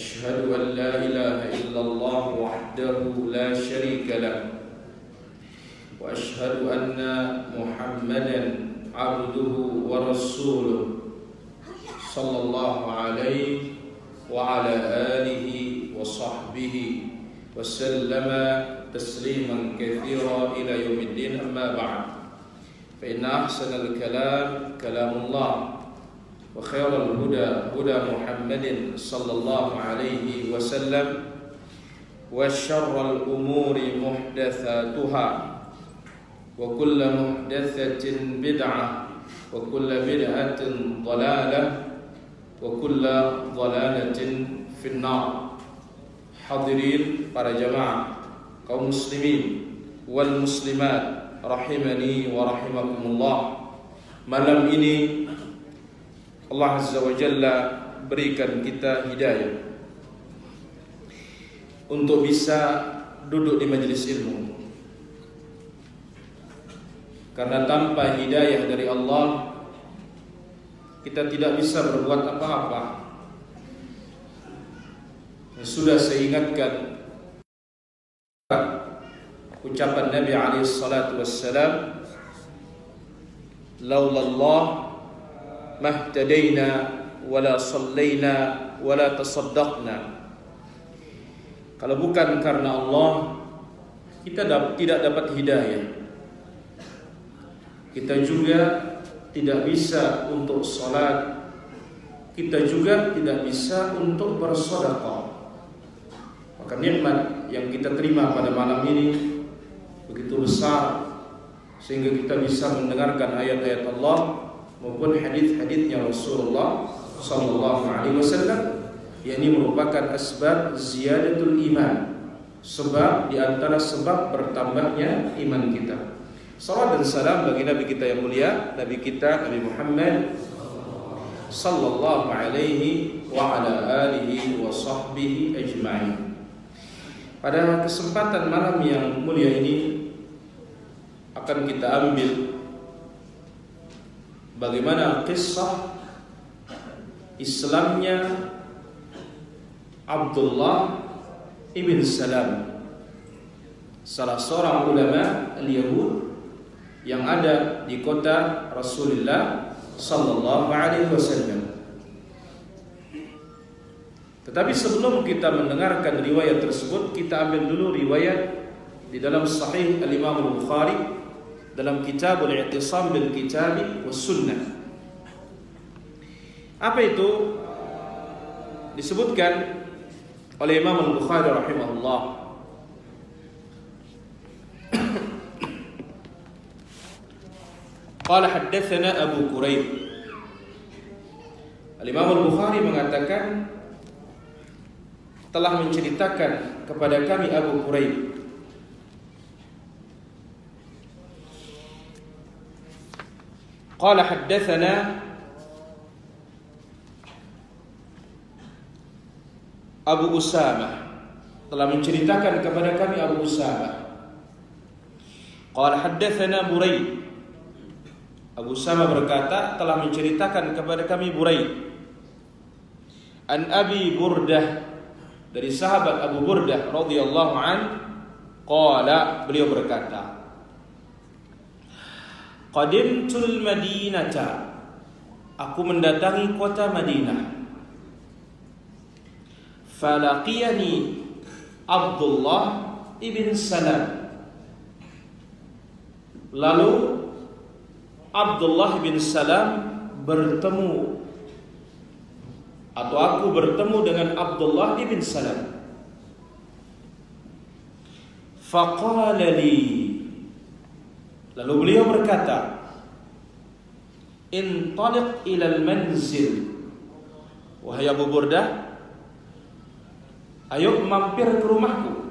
أشهد أن لا إله إلا الله وحده لا شريك له وأشهد أن محمدا عبده ورسوله صلى الله عليه وعلى آله وصحبه وسلم تسليما كثيرا إلى يوم الدين. أما بعد فإن أحسن الكلام كلام الله. وخير الهدى هدى محمد صلى الله عليه وسلم وشر الأمور محدثاتها وكل محدثة بدعة وكل بدعة ضلالة وكل ضلالة في النار. حاضرين para jamaah kaum muslimin wal muslimat rahimani wa rahimakumullah malam ini Allah Azza wa Jalla berikan kita hidayah untuk bisa duduk di majelis ilmu. Karena tanpa hidayah dari Allah kita tidak bisa berbuat apa-apa. Sudah saya ingatkan ucapan Nabi alaihi salatu wassalam laula Mahtadaina wala sallaina wala tasaddaqna. Kalau bukan karena Allah kita tidak dapat hidayah. Kita juga tidak bisa untuk salat. Kita juga tidak bisa untuk bersedekah. Maka nikmat yang kita terima pada malam ini begitu besar sehingga kita bisa mendengarkan ayat-ayat Allah maupun hadis-hadisnya Rasulullah sallallahu alaihi wasallam yakni merupakan asbab ziyadatul iman sebab di antara sebab bertambahnya iman kita. Salam dan salam bagi nabi kita yang mulia, nabi kita Nabi Muhammad sallallahu alaihi wa ala alihi wa sahbihi ajma'in. Pada kesempatan malam yang mulia ini akan kita ambil bagaimana kisah Islamnya Abdullah ibn Salam? Salah seorang ulama al-Yahud yang ada di kota Rasulullah sallallahu alaihi wasallam. Tetapi sebelum kita mendengarkan riwayat tersebut kita ambil dulu riwayat di dalam sahih al-Imam al-Bukhari dalam kitab al-i'tisam bil kitab was sunnah. Apa itu? Disebutkan oleh Imam Al-Bukhari rahimahullah. Qala haddatsana Abu Quraib. Al-Imam Al-Bukhari mengatakan telah menceritakan kepada kami Abu Quraib قال حدثنا Abu Usama telah menceritakan kepada kami Abu Usama Qala haddatsana Buraid Abu Usama berkata telah menceritakan kepada kami Buraid An Abi Burdah dari sahabat Abu Burdah radhiyallahu an qala beliau berkata Qadimtul Madinata. Aku mendatangi kota Madinah. Falaqiyani Abdullah ibn Salam. Lalu Abdullah bin Salam bertemu atau aku bertemu dengan Abdullah ibn Salam. Faqala li Lalu beliau berkata, "Intaliq ilal manzil." Wahai Abu Burdah, Ayo mampir ke rumahku.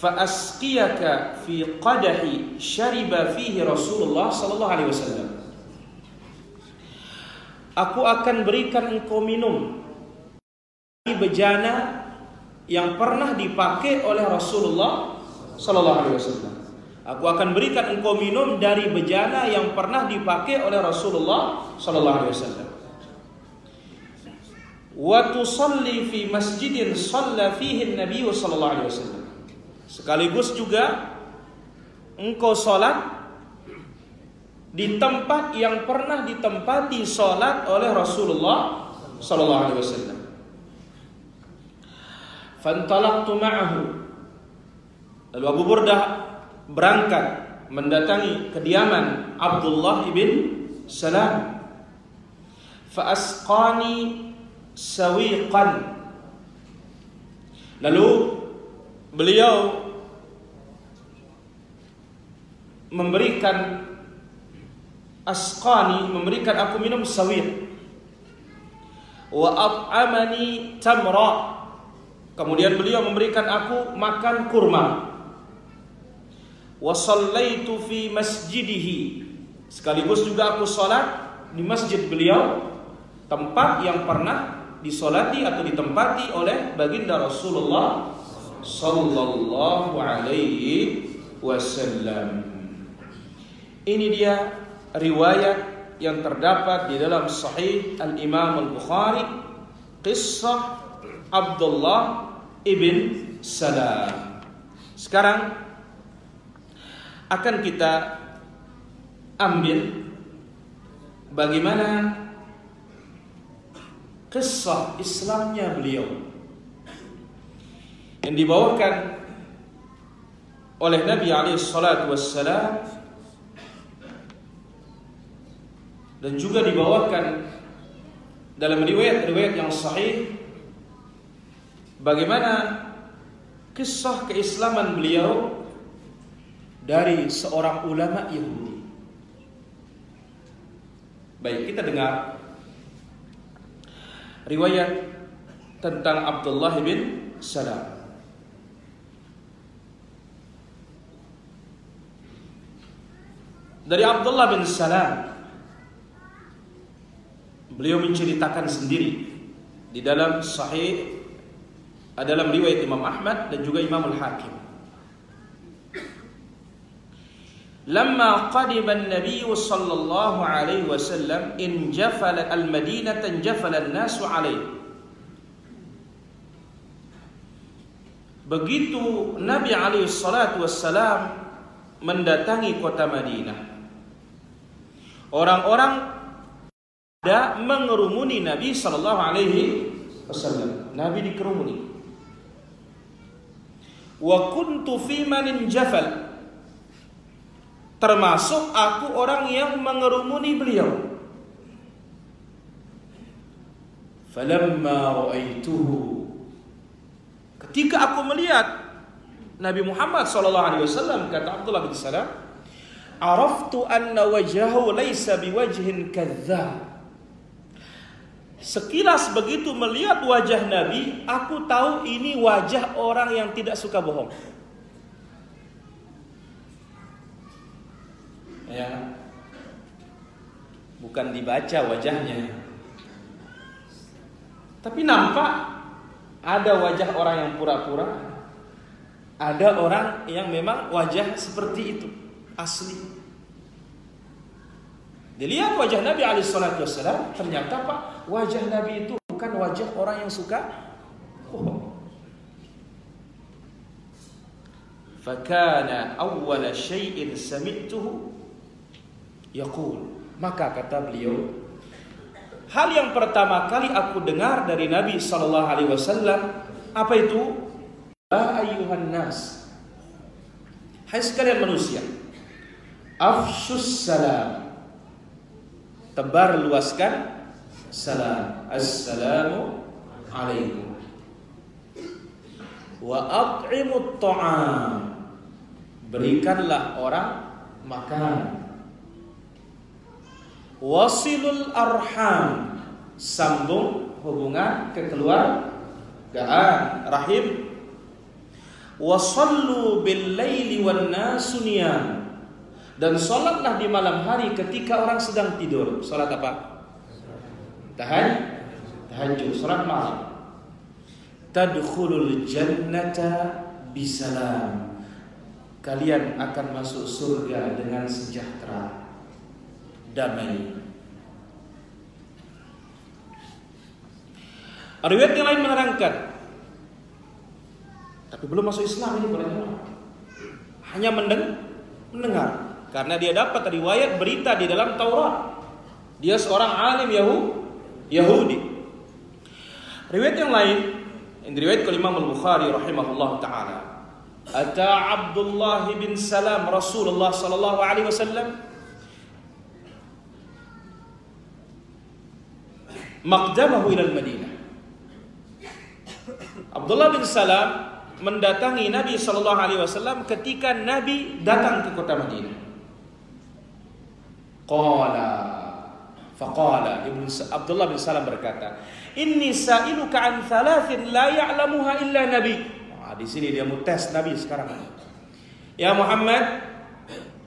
Fa'asqiyaka fi qadahi syariba fihi Rasulullah sallallahu alaihi wasallam. Aku akan berikan engkau minum di bejana yang pernah dipakai oleh Rasulullah sallallahu alaihi wasallam. Aku akan berikan engkau minum dari bejana yang pernah dipakai oleh Rasulullah sallallahu alaihi wasallam. Wa tusalli fi masjidin shalla fihi Nabi sallallahu alaihi wasallam. Sekaligus juga engkau salat di tempat yang pernah ditempati salat oleh Rasulullah sallallahu alaihi wasallam. Fantalaqtu ma'ahu. Lalu Abu Burdah berangkat mendatangi kediaman Abdullah ibn Salam. Fa'asqani sawiqan. Lalu beliau memberikan asqani memberikan aku minum sawiq wa at'amani tamra kemudian beliau memberikan aku makan kurma wa sallaitu fi masjidihi sekaligus juga aku salat di masjid beliau tempat yang pernah disolati atau ditempati oleh baginda Rasulullah sallallahu alaihi wasallam. Ini dia riwayat yang terdapat di dalam Sahih Al Imam Al Bukhari kisah Abdullah ibn Salam. Sekarang akan kita ambil bagaimana kisah Islamnya beliau yang dibawakan oleh Nabi alaihi salatu wassalam dan juga dibawakan dalam riwayat-riwayat yang sahih bagaimana kisah keislaman beliau dari seorang ulama Yahudi. Baik, kita dengar riwayat tentang Abdullah bin Salam. Dari Abdullah bin Salam Beliau menceritakan sendiri Di dalam sahih Dalam riwayat Imam Ahmad Dan juga Imam Al-Hakim Lama qadiban Nabi sallallahu alaihi wasallam injafal al-Madinah tanjafal an-nasu alaihi. Begitu Nabi alaihi salatu wassalam mendatangi kota Madinah. Orang-orang ada mengerumuni Nabi sallallahu alaihi wasallam. Nabi dikerumuni. Wa kuntu fi manin jafal termasuk aku orang yang mengerumuni beliau. Falamma ra'aituhu ketika aku melihat Nabi Muhammad sallallahu alaihi wasallam kata Abdullah bin Salam, "Araftu anna wajhahu laysa biwajhin kadzdzab." Sekilas begitu melihat wajah Nabi, aku tahu ini wajah orang yang tidak suka bohong. Ya. Bukan dibaca wajahnya. Tapi nampak ada wajah orang yang pura-pura. Ada orang yang memang wajah seperti itu asli. Dilihat wajah Nabi alaihi salatu wassalam ternyata Pak wajah Nabi itu bukan wajah orang yang suka bohong. Fakana awwala syai'in Yaqul. Maka kata beliau, hal yang pertama kali aku dengar dari Nabi sallallahu alaihi wasallam apa itu? Ya nas. Hai sekalian manusia. Afsus salam. Tebar luaskan salam. Assalamu alaikum. Wa at'imut ta'am. Berikanlah orang makan wasilul arham sambung hubungan kekeluar Gaan, rahim. Wasallu bil laili wan nasu Dan salatlah di malam hari ketika orang sedang tidur. Salat apa? Tahan, tahajud, salat malam. Tadkhulul jannata bisalam. Kalian akan masuk surga dengan sejahtera, damai. Riwayat yang lain menerangkan tapi belum masuk Islam ini para Hanya mendengar karena dia dapat riwayat berita di dalam Taurat. Dia seorang alim Yahudi. Riwayat yang lain, yang riwayat kelima Al-Bukhari rahimahullah taala. Ata Abdullah bin Salam Rasulullah sallallahu alaihi wasallam maqdamahu ila al-Madinah. Abdullah bin Salam mendatangi Nabi Shallallahu Alaihi Wasallam ketika Nabi datang ke kota Madinah. Qala faqala Ibnu Abdullah bin Salam berkata, "Inni sa'iluka an thalathin la ya'lamuha illa Nabi." Nah, di sini dia mau tes Nabi sekarang. Ya Muhammad,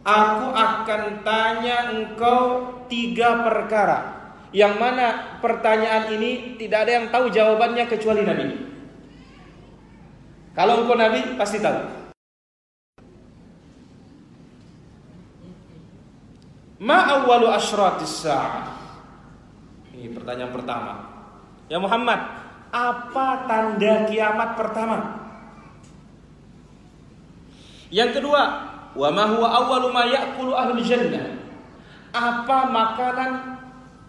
aku akan tanya engkau tiga perkara yang mana pertanyaan ini tidak ada yang tahu jawabannya kecuali Nabi. Kalau engkau Nabi pasti tahu. Ma awwalu asyratis sa'ah? Ini pertanyaan pertama. Ya Muhammad, apa tanda kiamat pertama? Yang kedua, wa ma huwa awwalu ma ya'kulu ahlul jannah? Apa makanan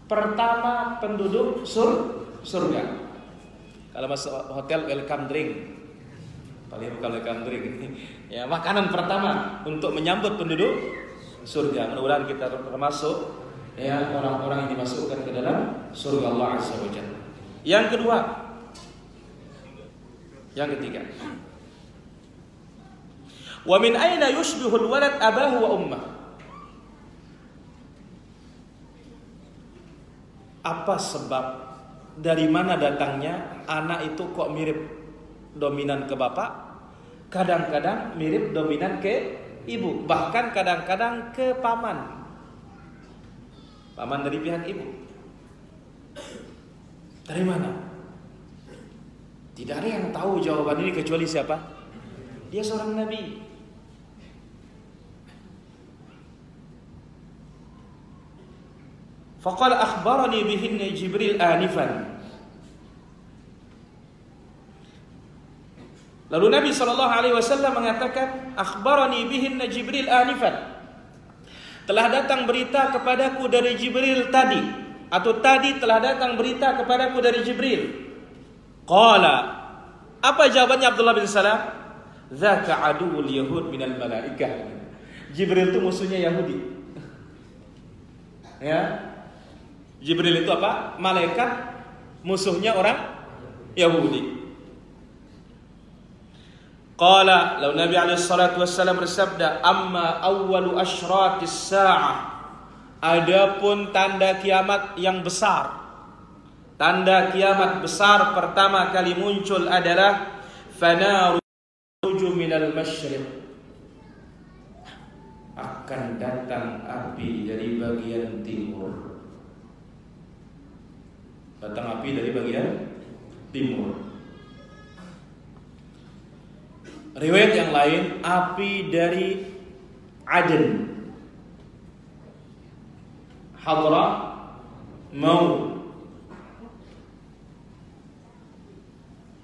pertama penduduk sur surga? Kalau masuk hotel welcome drink, paling kalau drink. Ini ya makanan pertama untuk menyambut penduduk surga. Mudah-mudahan kita termasuk ya orang-orang yang dimasukkan ke dalam surga Allah Azza wa yang kedua. Yang ketiga. Wa min aina yushbihul walad abahu wa ummah apa sebab dari mana datangnya anak itu kok mirip dominan ke bapak, kadang-kadang mirip dominan ke ibu, bahkan kadang-kadang ke paman. Paman dari pihak ibu. Dari mana? Tidak ada yang tahu jawaban ini kecuali siapa? Dia seorang nabi. Faqala akhbarani bihinna Jibril anifan. Lalu Nabi Shallallahu Alaihi Wasallam mengatakan, akhbarani bihin Jibril anifan. Telah datang berita kepadaku dari Jibril tadi, atau tadi telah datang berita kepadaku dari Jibril. Qala, apa jawabannya Abdullah bin Salam? Zaka aduul Yahud minal malaikah. Jibril itu musuhnya Yahudi. Ya. Jibril itu apa? Malaikat musuhnya orang Yahudi. Qala lalu Nabi alaihi salatu wassalam bersabda amma awwalu asyratis sa'ah Adapun tanda kiamat yang besar Tanda kiamat besar pertama kali muncul adalah Fanaru minal masyriq Akan datang api dari bagian timur Datang api dari bagian timur Riwayat yang lain api dari Aden. Hadra mau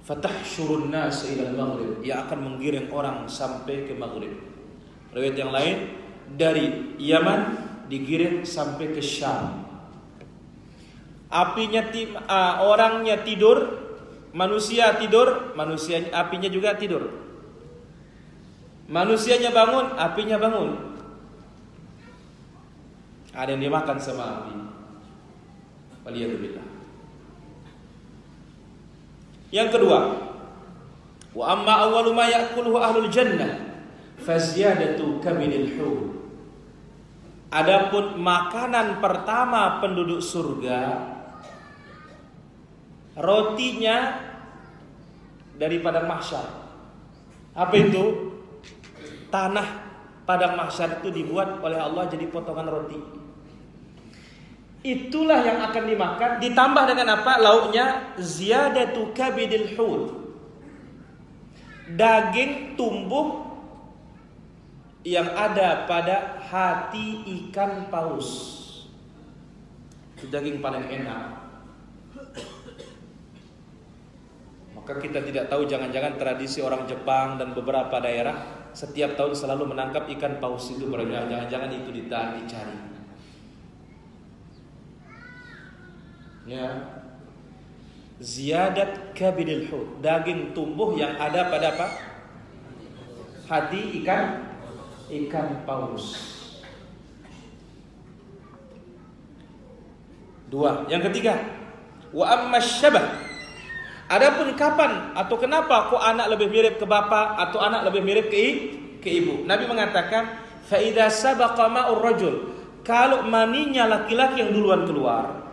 fatahsyurun nas ila maghrib yang akan menggiring orang sampai ke maghrib. Riwayat yang lain dari Yaman digiring sampai ke Syam. Apinya tim, uh, orangnya tidur, manusia tidur, manusia apinya juga tidur. Manusianya bangun, apinya bangun. Ada yang dimakan sama api. Waliyadzubillah. Yang kedua, wa amma awwalu ma ya'kuluhu ahlul jannah faziyadatu kabidil hur. Adapun makanan pertama penduduk surga rotinya dari padang mahsyar. Apa itu? Tanah padang mahsyar itu dibuat oleh Allah jadi potongan roti. Itulah yang akan dimakan ditambah dengan apa? Lauknya ziyadatu kabidil hud. Daging tumbuh yang ada pada hati ikan paus. Itu daging paling enak. Maka kita tidak tahu jangan-jangan tradisi orang Jepang dan beberapa daerah setiap tahun selalu menangkap ikan paus itu jangan-jangan itu ditahan dicari. Ya. Ziyadat kabidil hud, daging tumbuh yang ada pada apa? Hati ikan ikan paus. Dua. Yang ketiga, wa amma syabah Adapun kapan atau kenapa kok anak lebih mirip ke bapak atau anak lebih mirip ke ke ibu? Nabi mengatakan, "Fa idza sabaqa ma'ur rajul." Kalau maninya laki-laki yang duluan keluar,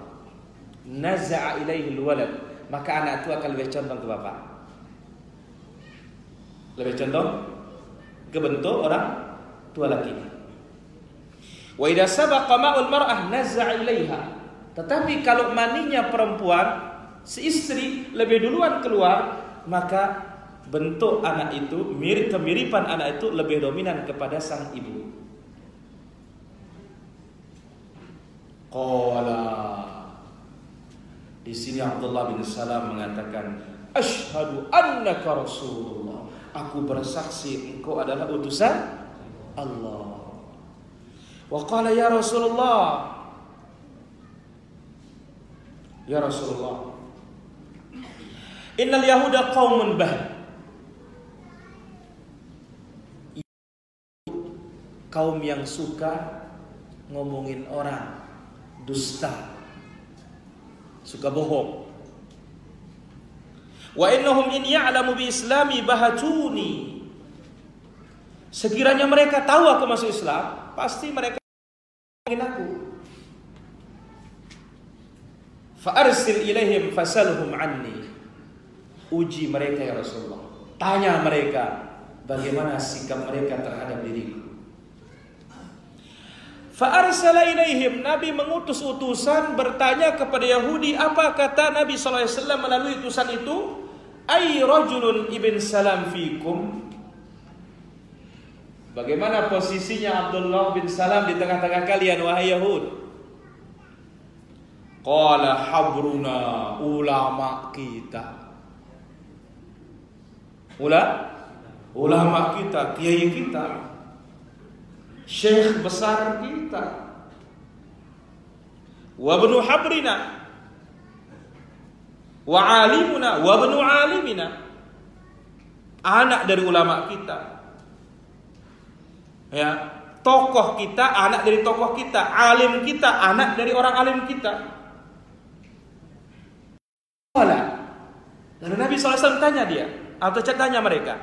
naza'a ilaihi walad, maka anak itu akan lebih condong ke bapak. Lebih condong ke bentuk orang tua laki. Wa idza sabaqa ma'ul mar'ah naza'a ilaiha. Tetapi kalau maninya perempuan si istri lebih duluan keluar, maka bentuk anak itu, mirip kemiripan anak itu lebih dominan kepada sang ibu. Qala Di sini Abdullah bin Salam mengatakan, "Asyhadu annaka Rasulullah." Aku bersaksi engkau adalah utusan Allah. Wa qala ya Rasulullah. Ya Rasulullah, Innal Yahuda qaumun bah. Kaum yang suka ngomongin orang, dusta, suka bohong. Wa innahum in ya'lamu bi islami bahatuni. Sekiranya mereka tahu aku masuk Islam, pasti mereka ngomongin aku. Fa arsil ilaihim fasalhum anni uji mereka ya Rasulullah. Tanya mereka bagaimana sikap mereka terhadap diriku. Fa'arsala ilaihim Nabi mengutus utusan bertanya kepada Yahudi apa kata Nabi SAW melalui utusan itu ay rajulun ibn salam fikum Bagaimana posisinya Abdullah bin Salam di tengah-tengah kalian wahai Yahud? Qala habruna ulama kita Ula, ulama kita, kiai kita, syekh besar kita, wa benu habrina, wa alimuna, wa benu alimina, anak dari ulama kita. Ya, tokoh kita, anak dari tokoh kita, alim kita, anak dari orang alim kita. Lalu Nabi SAW tanya dia, atau tanya mereka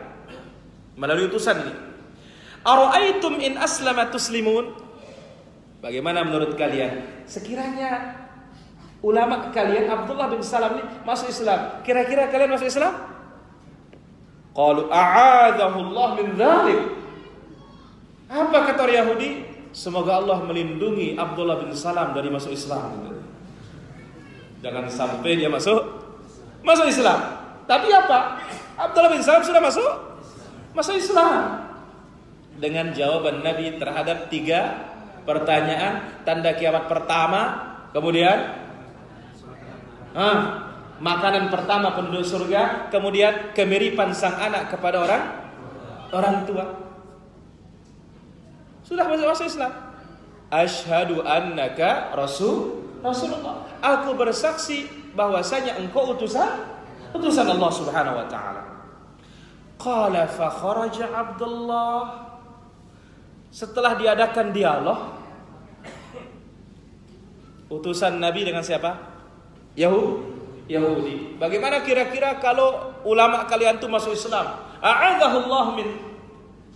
melalui utusan ini. Ara'aitum in aslama tuslimun? Bagaimana menurut kalian? Sekiranya ulama kalian Abdullah bin Salam ini masuk Islam, kira-kira kalian masuk Islam? Qalu a'adahu Allah min dzalik. Apa kata orang Yahudi? Semoga Allah melindungi Abdullah bin Salam dari masuk Islam. Jangan sampai dia masuk masuk Islam. Tapi apa? Abdullah bin Salam sudah masuk? Masuk Islam. Dengan jawaban Nabi terhadap tiga pertanyaan tanda kiamat pertama kemudian? Makanan pertama penduduk surga kemudian kemiripan sang anak kepada orang orang tua. Sudah masuk masuk Islam. Ashadu annaka rasul Rasulullah. Aku bersaksi bahwasanya engkau utusan utusan Allah Subhanahu wa taala. Qala fa kharaja Abdullah setelah diadakan dialog utusan Nabi dengan siapa? Yahudi. Yahudi. Bagaimana kira-kira kalau ulama kalian itu masuk Islam? A'adzahullah min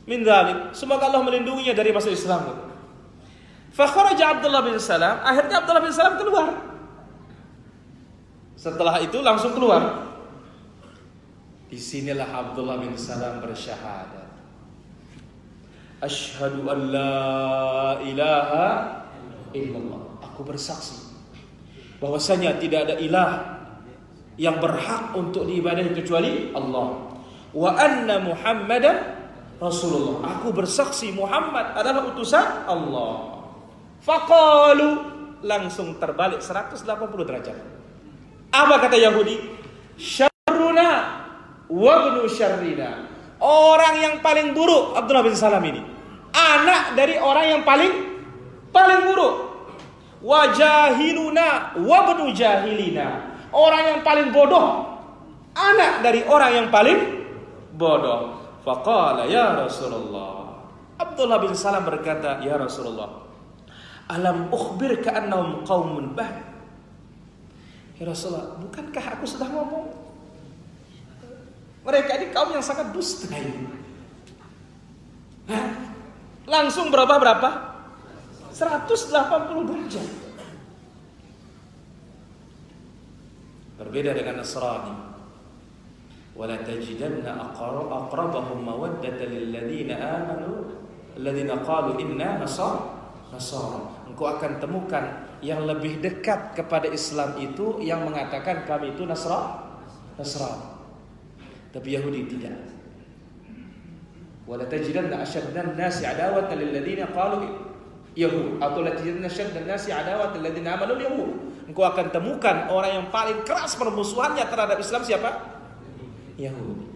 min dzalik. Semoga Allah melindunginya dari masuk Islam. Fa Abdullah bin Salam, akhirnya Abdullah bin Salam keluar. Setelah itu langsung keluar. Di sinilah Abdullah bin Salam bersyahadat. Ashhadu an la ilaha illallah. Aku bersaksi bahwasanya tidak ada ilah yang berhak untuk diibadahi kecuali Allah. Wa anna Muhammadan Rasulullah. Aku bersaksi Muhammad adalah utusan Allah. Faqalu langsung terbalik 180 derajat. Apa kata Yahudi? Syarruna wa ibnu syarrina. Orang yang paling buruk Abdullah bin Salam ini. Anak dari orang yang paling paling buruk. Wajahiluna wabnu jahilina. Orang yang paling bodoh. Anak dari orang yang paling bodoh. Faqala ya Rasulullah. Abdullah bin Salam berkata, "Ya Rasulullah, alam ukhbir ka'annahum qaumun bah." Ya Rasulullah, bukankah aku sudah ngomong? Mereka ini kaum yang sangat dusta ini. Hah? Langsung berapa berapa? 180 derajat. Berbeda dengan Nasrani. Wala tajidanna aqrabahum mawaddatan lil ladzina amanu alladzina qalu inna nasara nasara. Engkau akan temukan yang lebih dekat kepada Islam itu yang mengatakan kami itu Nasra Nasrani. Tapi Yahudi tidak. Wala tajidanna ashaddan nasi adawatan lil ladzina qalu Yahud atau latihan dan nasi adawat alladziina amanu Yahud. Engkau akan temukan orang yang paling keras permusuhannya terhadap Islam siapa? Yahud.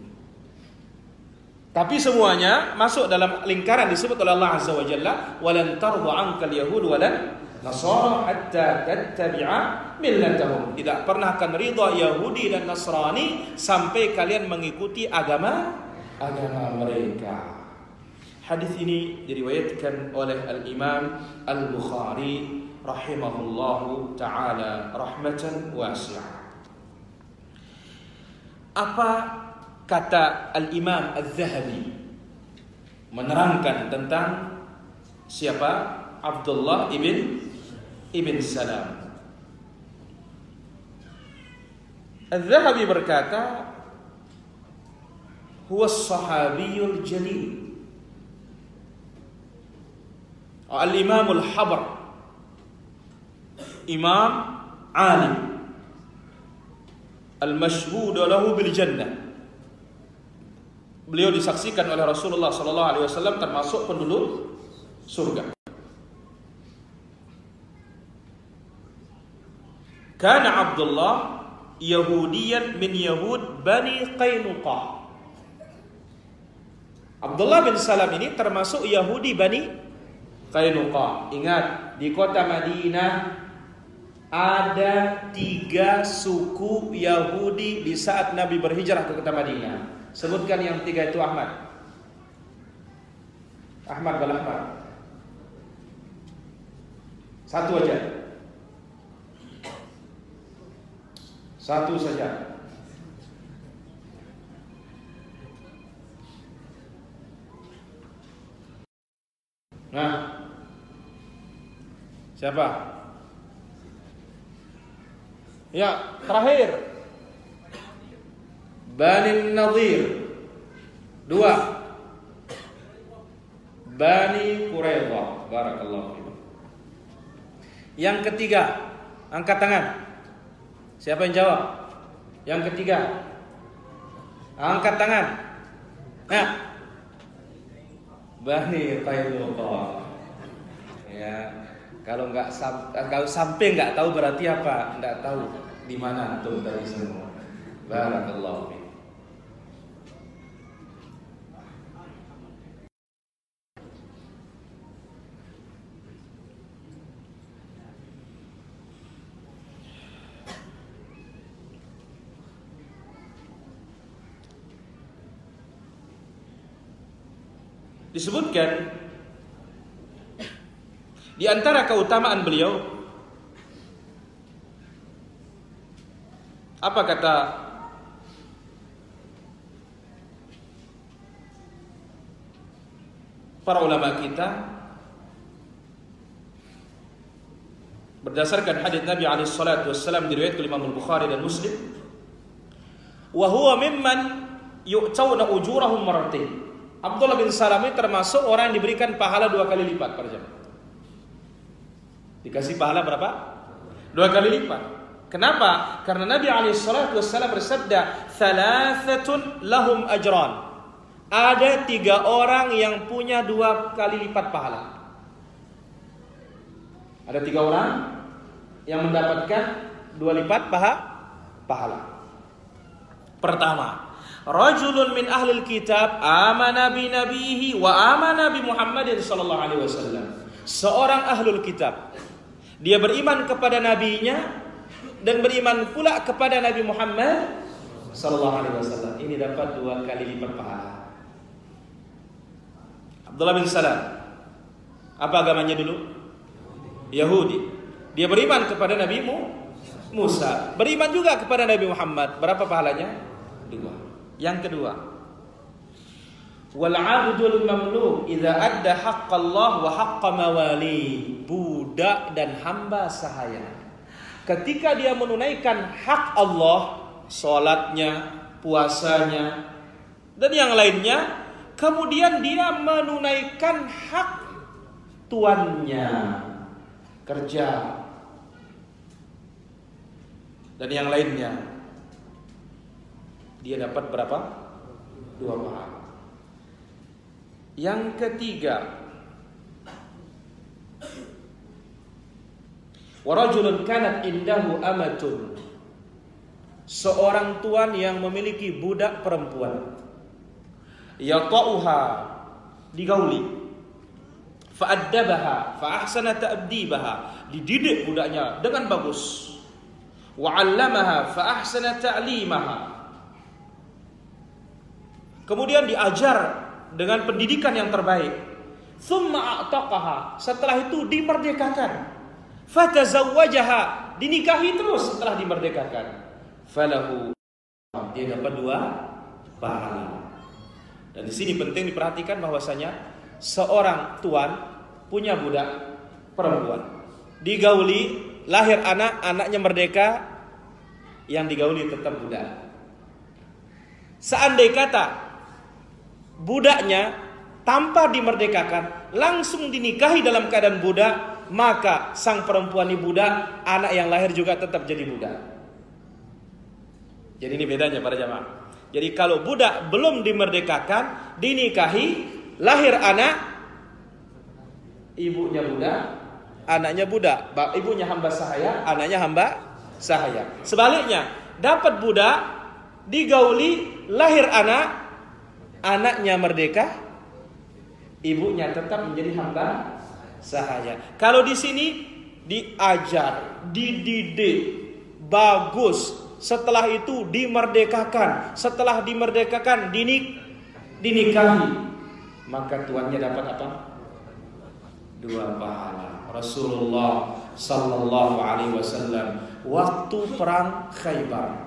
Tapi semuanya masuk dalam lingkaran disebut oleh Allah Azza wa Jalla, "Walan tarda 'ankal yahud walan nasara hatta tattabi'a millatahum." Tidak pernah akan ridha Yahudi dan Nasrani sampai kalian mengikuti agama agama mereka. Hadis ini diriwayatkan oleh Al-Imam Al-Bukhari rahimahullahu taala rahmatan wasi'ah. Apa kata Al-Imam Al-Zahabi menerangkan tentang siapa Abdullah ibn ibn Salam. Al-Zahabi berkata, "Huwa sahabiyul jalil." Al-Imamul Habr Imam alim Al-mashhud lahu bil jannah Beliau disaksikan oleh Rasulullah sallallahu alaihi wasallam termasuk penduduk surga. Kana Abdullah Yahudiyan min Yahud Bani Qainuqa. Abdullah bin Salam ini termasuk Yahudi Bani Qainuqa. Ingat, di kota Madinah ada tiga suku Yahudi di saat Nabi berhijrah ke kota Madinah. Sebutkan yang tiga itu Ahmad. Ahmad bal Ahmad. Satu aja. Satu saja. Nah, siapa? Ya, terakhir. Bani Nadir. Dua. Bani Quraidah. Barakallahu. Yang ketiga, angkat tangan. Siapa yang jawab? Yang ketiga. Angkat tangan. Nah, Bani. Ya, kalau nggak kalau sampai nggak tahu berarti apa? Nggak tahu di mana antum tadi semua. Barakallahu disebutkan di antara keutamaan beliau apa kata para ulama kita berdasarkan hadis Nabi alaihi salatu wasallam diriwayatkan oleh Imam Bukhari dan Muslim wa huwa mimman yu'tawna ujurahum marratain. Abdullah bin Salam ini termasuk orang yang diberikan pahala dua kali lipat para jemaah. Dikasih pahala berapa? Dua kali lipat. Kenapa? Karena Nabi alaihi salatu wasallam bersabda, "Thalathatun lahum ajran." Ada tiga orang yang punya dua kali lipat pahala. Ada tiga orang yang mendapatkan dua lipat paha, pahala. Pertama, rajulun min ahlil kitab amana bi nabihi wa amana bi Muhammadin sallallahu alaihi wasallam. Seorang ahlul kitab. Dia beriman kepada nabinya dan beriman pula kepada Nabi Muhammad sallallahu alaihi wasallam. Ini dapat dua kali lipat pahala. Abdullah bin Salam. Apa agamanya dulu? Yahudi. Dia beriman kepada Nabi Musa. Beriman juga kepada Nabi Muhammad. Berapa pahalanya? Dua. Yang kedua, wal 'abdul mamluk idza adda haqqallah wa haqqa mawali. Budak dan hamba sahaya. Ketika dia menunaikan hak Allah, salatnya, puasanya, dan yang lainnya, kemudian dia menunaikan hak tuannya, kerja, dan yang lainnya dia dapat berapa? Dua pahala. Yang ketiga, warajulun kanat indahu amatun. Seorang tuan yang memiliki budak perempuan. Yaqauha digauli. Fa'addabaha, fa'ahsana ta'dibaha. Dididik budaknya dengan bagus. Wa'allamaha fa'ahsana ta'limaha. Kemudian diajar dengan pendidikan yang terbaik. Setelah itu dimerdekakan. Fatazawwajaha. Dinikahi terus setelah dimerdekakan. Falahu. Dia dapat dua pahala. Dan di sini penting diperhatikan bahwasanya seorang tuan punya budak perempuan. Digauli, lahir anak, anaknya merdeka, yang digauli tetap budak. Seandai kata budaknya tanpa dimerdekakan langsung dinikahi dalam keadaan budak maka sang perempuan ini budak anak yang lahir juga tetap jadi budak. Jadi ini bedanya para jamaah. Jadi kalau budak belum dimerdekakan dinikahi lahir anak ibunya budak anaknya budak. Ibunya hamba sahaya anaknya hamba sahaya. Sebaliknya dapat budak digauli lahir anak anaknya merdeka, ibunya tetap menjadi hamba sahaya. Kalau di sini diajar, dididik, bagus. Setelah itu dimerdekakan, setelah dimerdekakan dinik dinikahi, maka tuannya dapat apa? Dua pahala. Rasulullah sallallahu alaihi wasallam waktu perang Khaybar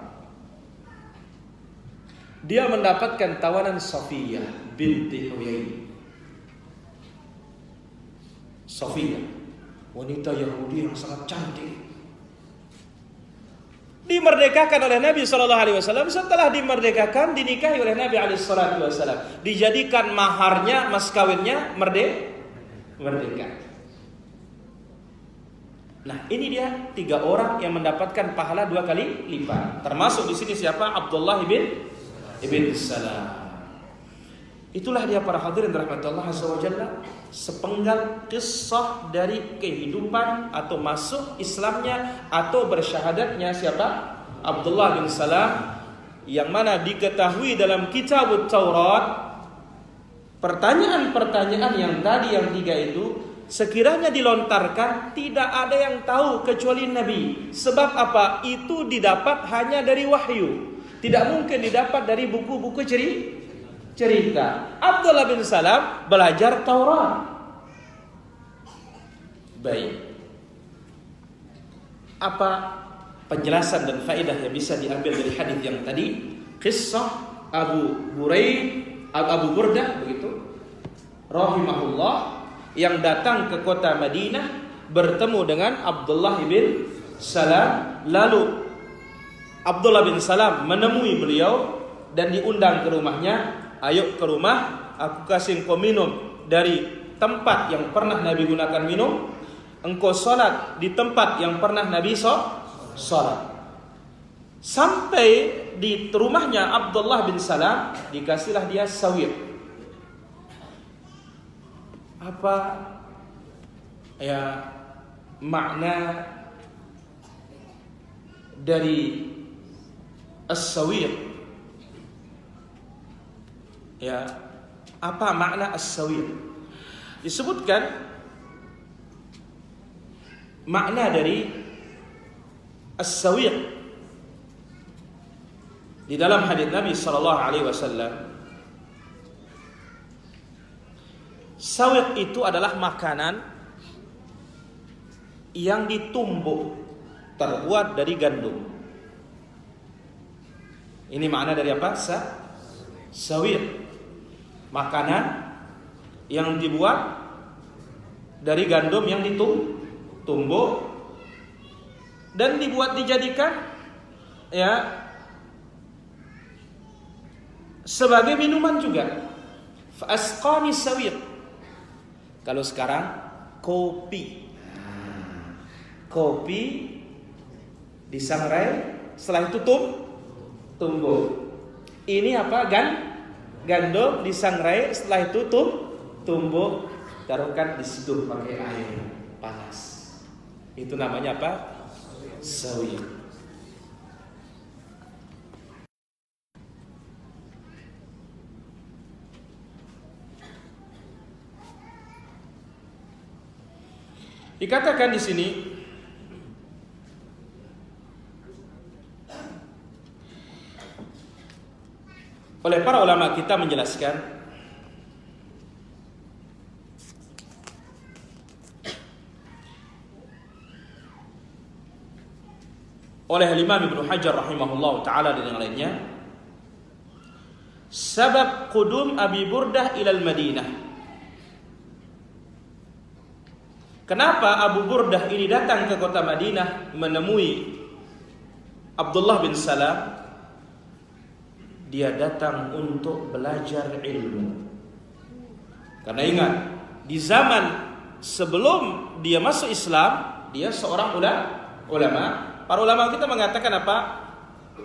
dia mendapatkan tawanan Sofia binti Huyai. Sofia, wanita Yahudi yang sangat cantik. Dimerdekakan oleh Nabi Shallallahu Alaihi Wasallam. Setelah dimerdekakan, dinikahi oleh Nabi Alaihi Wasallam. Dijadikan maharnya, mas kawinnya merdeka. Merdeka. Nah, ini dia tiga orang yang mendapatkan pahala dua kali lipat. Termasuk di sini siapa? Abdullah bin ibn Salam. Itulah dia para hadirin rahmat Allah Azza wa Jalla sepenggal kisah dari kehidupan atau masuk Islamnya atau bersyahadatnya siapa? Abdullah bin Salam yang mana diketahui dalam kitab Taurat pertanyaan-pertanyaan yang tadi yang tiga itu sekiranya dilontarkan tidak ada yang tahu kecuali Nabi sebab apa itu didapat hanya dari wahyu tidak mungkin didapat dari buku-buku cerita. Abdullah bin Salam belajar Taurat. Baik. Apa penjelasan dan faedah yang bisa diambil dari hadis yang tadi? Kisah Abu Hurairah Abu Burdah begitu rahimahullah yang datang ke kota Madinah bertemu dengan Abdullah bin Salam lalu Abdullah bin Salam menemui beliau dan diundang ke rumahnya, ayo ke rumah, aku kasih engkau minum dari tempat yang pernah Nabi gunakan minum, engkau sholat di tempat yang pernah Nabi sholat. Sampai di rumahnya Abdullah bin Salam dikasihlah dia sawir. Apa ya makna dari as-sawir? Ya, apa makna as-sawir? Disebutkan makna dari as-sawir di dalam hadis Nabi sallallahu alaihi wasallam Sawiq itu adalah makanan yang ditumbuk terbuat dari gandum. Ini makna dari apa? Sa sawir. Makanan yang dibuat dari gandum yang ditumbuk dan dibuat dijadikan ya sebagai minuman juga. Fasqani sawir. Kalau sekarang kopi. Kopi disangrai, setelah itu tum tumbuh. Ini apa? Gan gandum disangrai, setelah itu tum tumbuh, taruhkan di situ pakai air panas. Itu namanya apa? Sawir. Dikatakan di sini oleh para ulama kita menjelaskan oleh Imam Ibnu Hajar rahimahullah taala dan yang lainnya sebab kudum Abi Burdah ilal Madinah Kenapa Abu Burdah ini datang ke kota Madinah menemui Abdullah bin Salam? Dia datang untuk belajar ilmu. Karena ingat, di zaman sebelum dia masuk Islam, dia seorang ulama. Para ulama kita mengatakan apa?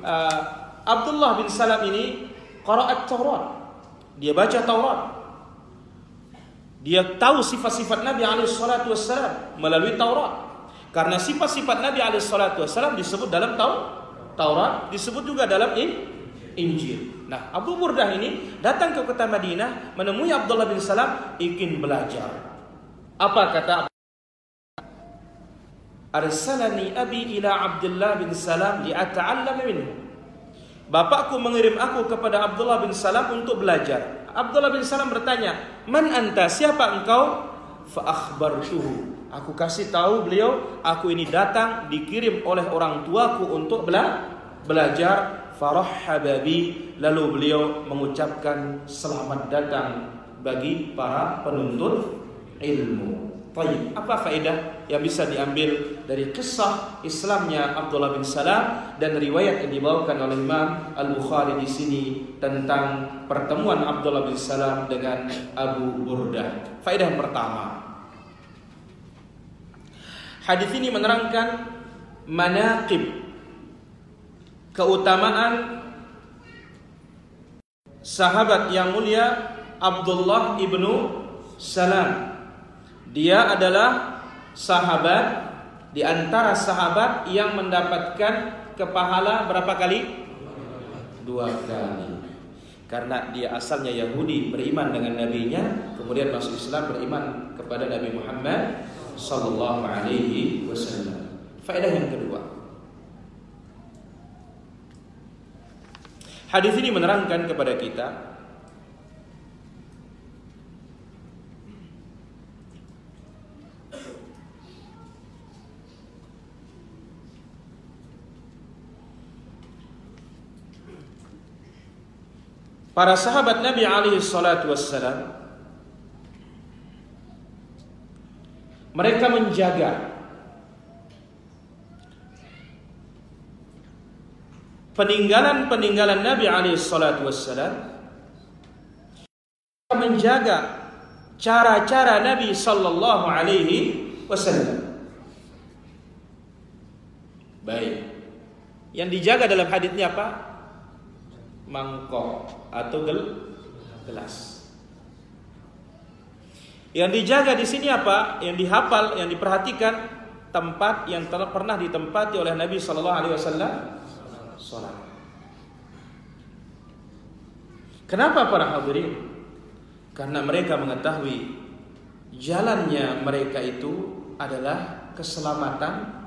Uh, Abdullah bin Salam ini qira'at Taurat. Dia baca Taurat. Dia tahu sifat-sifat Nabi wassalam melalui Taurat. Karena sifat-sifat Nabi wassalam disebut dalam Taurat, disebut juga dalam Injil. Nah, Abu Burdah ini datang ke kota Madinah menemui Abdullah bin Salam ingin belajar. Apa kata Arsalani abi ila Abdullah bin Salam li'ata'allama minhu. Bapakku mengirim aku kepada Abdullah bin Salam untuk belajar. Abdullah bin Salam bertanya, "Man anta? Siapa engkau?" Fa akhbartuhu. Aku kasih tahu beliau, aku ini datang dikirim oleh orang tuaku untuk bela belajar. Farahhaba bi. Lalu beliau mengucapkan selamat datang bagi para penuntut ilmu. Baik, apa faedah yang bisa diambil dari kisah Islamnya Abdullah bin Salam dan riwayat yang dibawakan oleh Imam Al-Bukhari di sini tentang pertemuan Abdullah bin Salam dengan Abu Burdah. Faedah yang pertama. Hadis ini menerangkan manaqib keutamaan sahabat yang mulia Abdullah ibnu Salam dia adalah sahabat di antara sahabat yang mendapatkan kepahala berapa kali? Dua kali. Karena dia asalnya Yahudi beriman dengan nabinya, kemudian masuk Islam beriman kepada Nabi Muhammad sallallahu alaihi wasallam. Faedah yang kedua. Hadis ini menerangkan kepada kita para sahabat Nabi alaihi salatu wassalam mereka menjaga peninggalan-peninggalan Nabi alaihi salatu wassalam menjaga cara-cara Nabi sallallahu alaihi wasallam. Baik. Yang dijaga dalam hadis ini apa? Mangkok atau gel gelas. Yang dijaga di sini apa? Yang dihafal, yang diperhatikan tempat yang telah pernah ditempati oleh Nabi Shallallahu Alaihi Wasallam sholat. Kenapa para hadirin? Karena mereka mengetahui jalannya mereka itu adalah keselamatan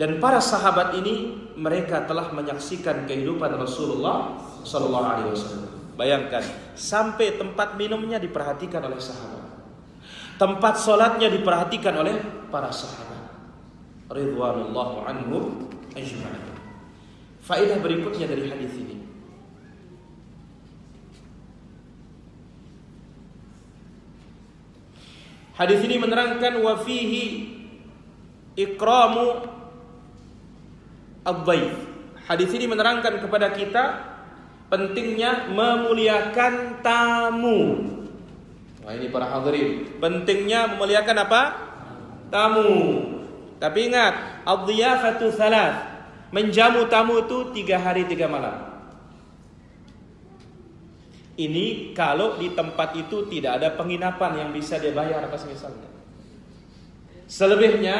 dan para sahabat ini mereka telah menyaksikan kehidupan Rasulullah Shallallahu Alaihi Wasallam. Bayangkan sampai tempat minumnya diperhatikan oleh sahabat, tempat sholatnya diperhatikan oleh para sahabat. Ridwanullah anhum ajma'in. Faedah berikutnya dari hadis ini. Hadis ini menerangkan wafihi ikramu ad-dhaif. Hadis ini menerangkan kepada kita pentingnya memuliakan tamu. Wah ini para hadirin, pentingnya memuliakan apa? Tamu. Tapi ingat, ad-dhiyafatu. Menjamu tamu itu tiga hari tiga malam. Ini kalau di tempat itu tidak ada penginapan yang bisa dia bayar apa misalnya. Selebihnya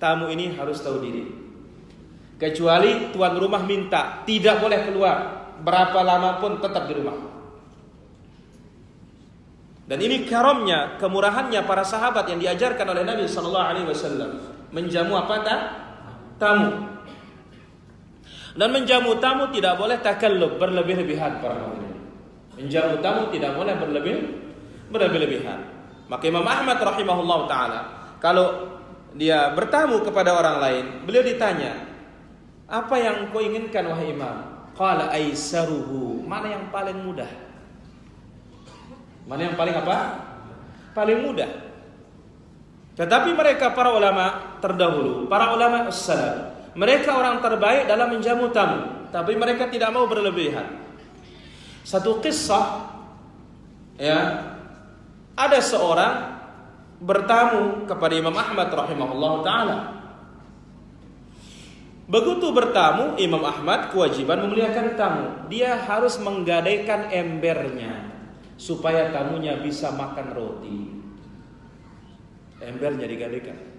tamu ini harus tahu diri. Kecuali tuan rumah minta tidak boleh keluar berapa lama pun tetap di rumah. Dan ini karamnya, kemurahannya para sahabat yang diajarkan oleh Nabi Sallallahu Alaihi Wasallam menjamu apa tak? Tamu. Dan menjamu tamu tidak boleh takallub berlebih-lebihan para hadirin. Menjamu tamu tidak boleh berlebih berlebih-lebihan. Maka Imam Ahmad rahimahullah taala kalau dia bertamu kepada orang lain, beliau ditanya, apa yang kau inginkan wahai imam? Qala aisaruhu. Mana yang paling mudah? Mana yang paling apa? Paling mudah. Tetapi mereka para ulama terdahulu, para ulama salaf, mereka orang terbaik dalam menjamu tamu, tapi mereka tidak mau berlebihan. Satu kisah ya, ada seorang bertamu kepada Imam Ahmad rahimahullah taala. Begitu bertamu, Imam Ahmad kewajiban memuliakan tamu. Dia harus menggadaikan embernya supaya tamunya bisa makan roti. Embernya digadaikan.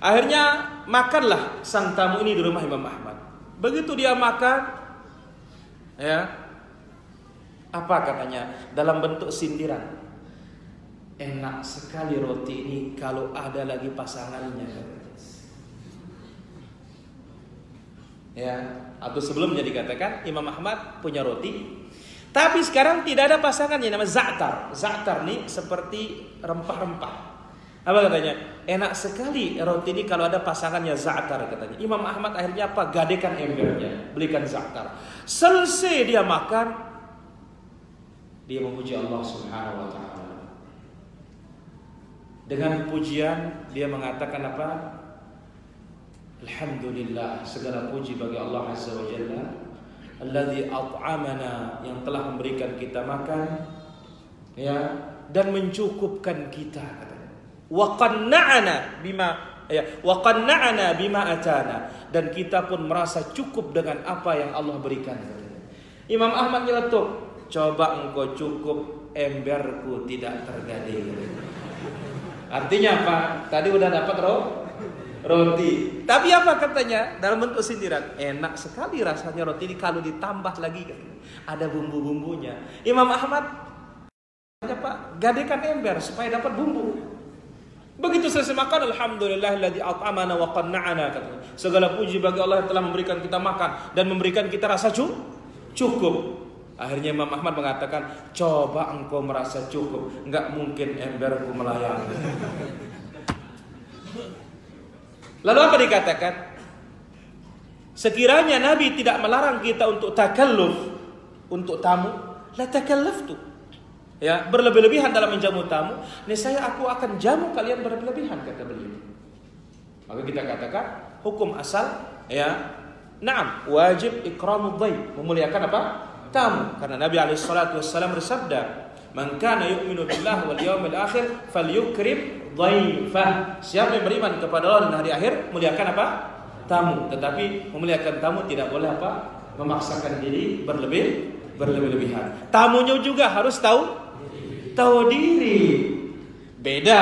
Akhirnya makanlah sang tamu ini di rumah Imam Ahmad. Begitu dia makan, ya, apa katanya? Dalam bentuk sindiran. Enak sekali roti ini kalau ada lagi pasangannya. ya atau sebelumnya dikatakan Imam Ahmad punya roti tapi sekarang tidak ada pasangannya nama za'tar za'tar nih seperti rempah-rempah apa katanya enak sekali roti ini kalau ada pasangannya za'tar katanya. Imam Ahmad akhirnya apa? Gadekan embernya belikan za'tar. Selesai dia makan dia memuji Allah Subhanahu wa taala. Dengan pujian dia mengatakan apa? Alhamdulillah segala puji bagi Allah Azza wa Jalla. Alladhi at'amana yang telah memberikan kita makan ya dan mencukupkan kita wa qanna'ana bima ya wa qanna'ana bima atana dan kita pun merasa cukup dengan apa yang Allah berikan Imam Ahmad nyeletuk coba engkau cukup emberku tidak tergading artinya apa tadi udah dapat roh roti. Tapi apa katanya? Dalam bentuk sindiran. Enak sekali rasanya roti ini kalau ditambah lagi kan. Ada bumbu-bumbunya. Imam Ahmad Pak, gadekan ember supaya dapat bumbu. Begitu selesai makan, Alhamdulillah alladzi at'amana wa qanna'ana Segala puji bagi Allah yang telah memberikan kita makan dan memberikan kita rasa cukup. Akhirnya Imam Ahmad mengatakan, coba engkau merasa cukup, nggak mungkin emberku melayang. Lalu apa dikatakan? Sekiranya Nabi tidak melarang kita untuk takalluf untuk tamu, la takallaftu. Ya, berlebih-lebihan dalam menjamu tamu, saya aku akan jamu kalian berlebih-lebihan kata beliau. Maka kita katakan hukum asal ya Naam, wajib ikramul dhaif, memuliakan apa? Tamu. Karena Nabi alaihi salatu wassalam bersabda, "Man kana yu'minu billahi wal yawmil akhir falyukrim dhaifah." Siapa yang beriman kepada Allah dan hari akhir, muliakan apa? Tamu. Tetapi memuliakan tamu tidak boleh apa? Memaksakan diri berlebih berlebih-lebihan. Tamunya juga harus tahu tahu diri. Beda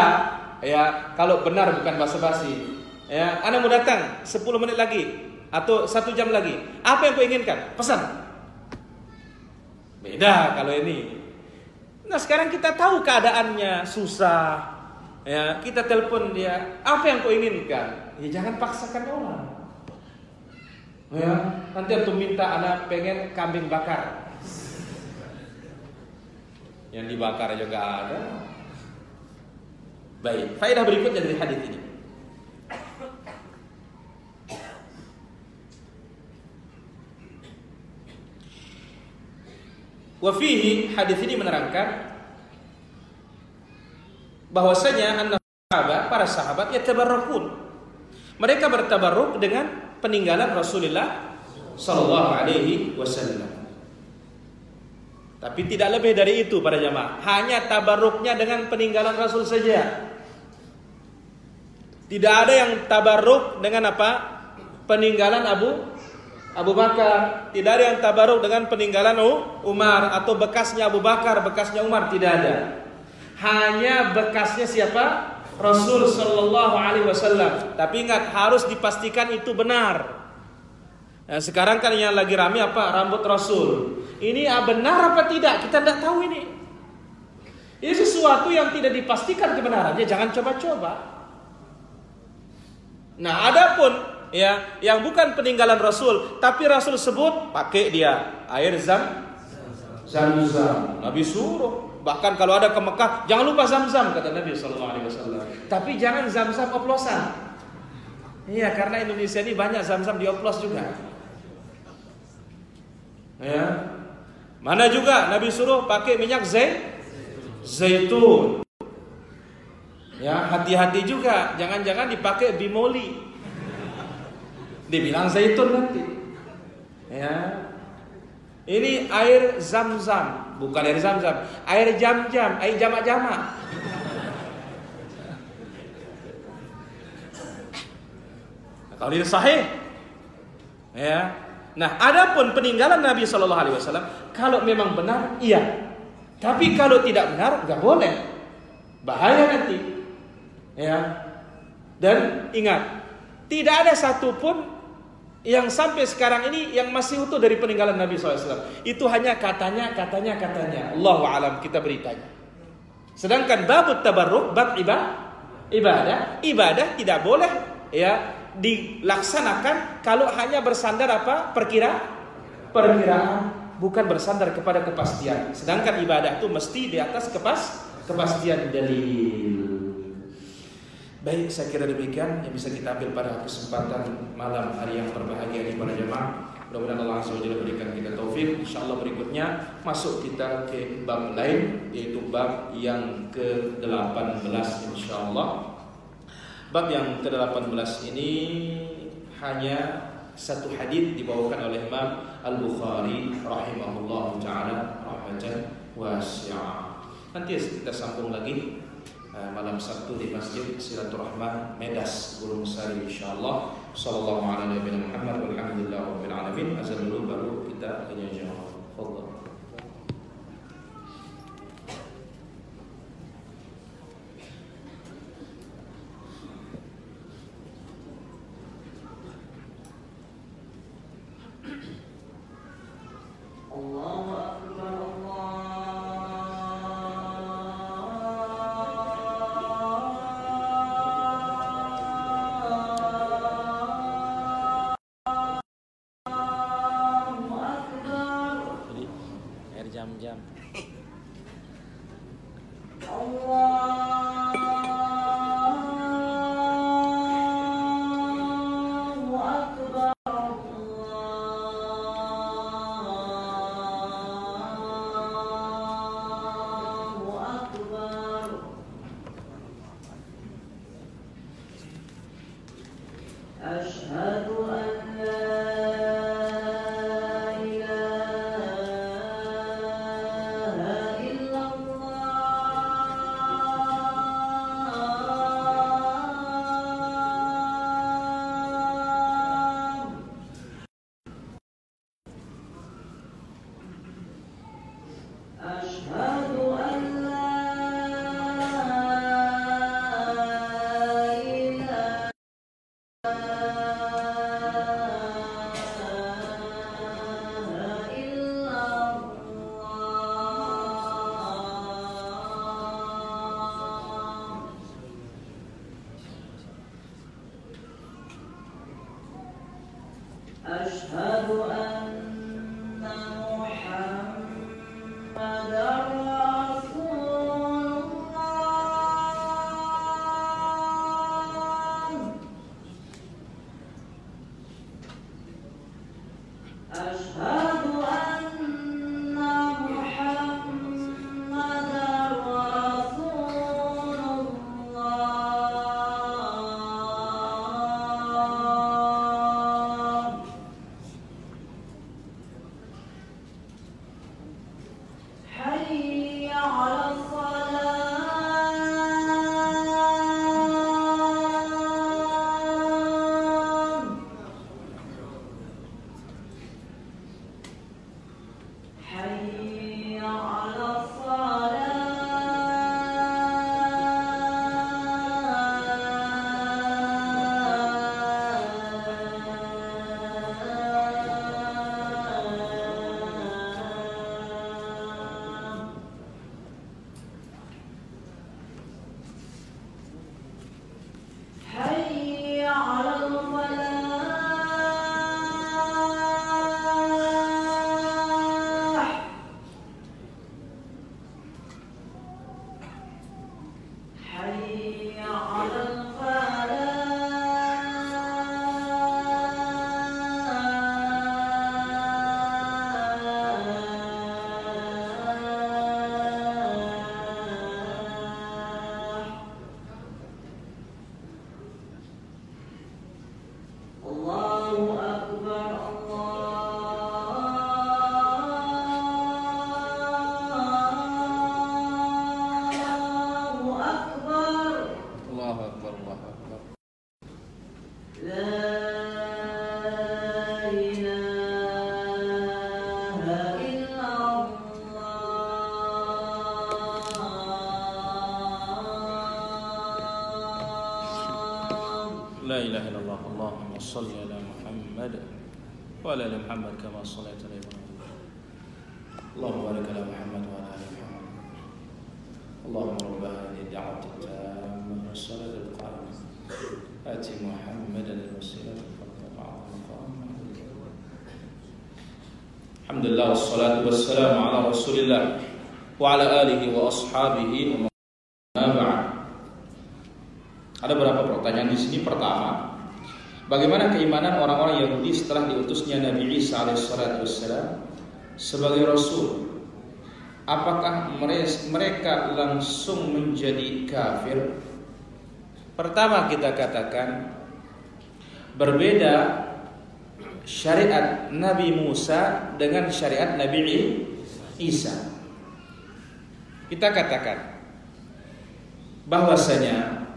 ya kalau benar bukan basa-basi. Ya, Anda mau datang 10 menit lagi atau satu jam lagi. Apa yang kau inginkan? Pesan. Beda kalau ini. Nah sekarang kita tahu keadaannya susah. Ya, kita telepon dia. Apa yang kau inginkan? Ya jangan paksakan orang. Ya, nanti untuk minta anak pengen kambing bakar. Yang dibakar juga ada. Baik, faedah berikutnya dari hadis ini. Wafihi hadis ini menerangkan bahwasanya anak sahabat, para sahabat ya tabarrukun. Mereka bertabarruk dengan peninggalan Rasulullah sallallahu alaihi wasallam. Tapi tidak lebih dari itu para jamaah. Hanya tabarruknya dengan peninggalan Rasul saja. Tidak ada yang tabarruk dengan apa? Peninggalan Abu Abu Bakar. Tidak ada yang tabaruk dengan peninggalan Umar atau bekasnya Abu Bakar, bekasnya Umar tidak ada. Hanya bekasnya siapa? Rasul Shallallahu Alaihi Wasallam. Tapi ingat harus dipastikan itu benar. Nah, sekarang kan yang lagi rame apa? Rambut Rasul. Ini benar apa tidak? Kita tidak tahu ini. Ini sesuatu yang tidak dipastikan kebenarannya. Jangan coba-coba. Nah, adapun ya yang bukan peninggalan Rasul tapi Rasul sebut pakai dia air zam zam-zam Nabi suruh bahkan kalau ada ke Mekah jangan lupa zam-zam kata Nabi Shallallahu Alaihi Wasallam tapi jangan zam-zam oplosan iya karena Indonesia ini banyak zam-zam dioplos juga ya mana juga Nabi suruh pakai minyak zait zaitun ya hati-hati juga jangan-jangan dipakai bimoli Dibilang zaitun nanti. Ya. Ini air zam-zam, bukan air zam-zam, air jam-jam, air jamak-jamak. Kalau ini sahih, ya. Nah, adapun peninggalan Nabi Shallallahu Alaihi Wasallam, kalau memang benar, iya. Tapi kalau tidak benar, nggak boleh. Bahaya nanti. Ya. Dan ingat, tidak ada satupun yang sampai sekarang ini yang masih utuh dari peninggalan Nabi SAW. Itu hanya katanya, katanya, katanya. Allah alam kita beritanya. Sedangkan babut tabarruk, bab ibadah, ibadah, ibadah tidak boleh ya dilaksanakan kalau hanya bersandar apa? Perkira, perkiraan, bukan bersandar kepada kepastian. Sedangkan ibadah itu mesti di atas kepas, kepastian dalil. Baik, saya kira demikian yang bisa kita ambil pada kesempatan malam hari yang berbahagia ini para jemaah. Mudah-mudahan Allah Azza wa berikan kita taufik. Insyaallah berikutnya masuk kita ke bab lain yaitu bab yang ke-18 insyaallah. Bab yang ke-18 ini hanya satu hadis dibawakan oleh Imam Al-Bukhari rahimahullah taala rahmatan wasi'ah. Nanti kita sambung lagi Eh, malam Sabtu di Masjid Silaturahman Medas Gunung Sari insyaallah. Sallallahu alaihi wa Muhammad walhamdulillah rabbil alamin. Baru kita jawab. Fadhil Alhamdulillah wassalatu wassalamu ala Rasulillah wa ala alihi wa ashabihi wa Ada beberapa pertanyaan di sini. Pertama, bagaimana keimanan orang-orang Yahudi setelah diutusnya Nabi Isa alaihissalam sebagai rasul? Apakah mereka langsung menjadi kafir? Pertama kita katakan berbeda syariat Nabi Musa dengan syariat Nabi Isa. Kita katakan bahwasanya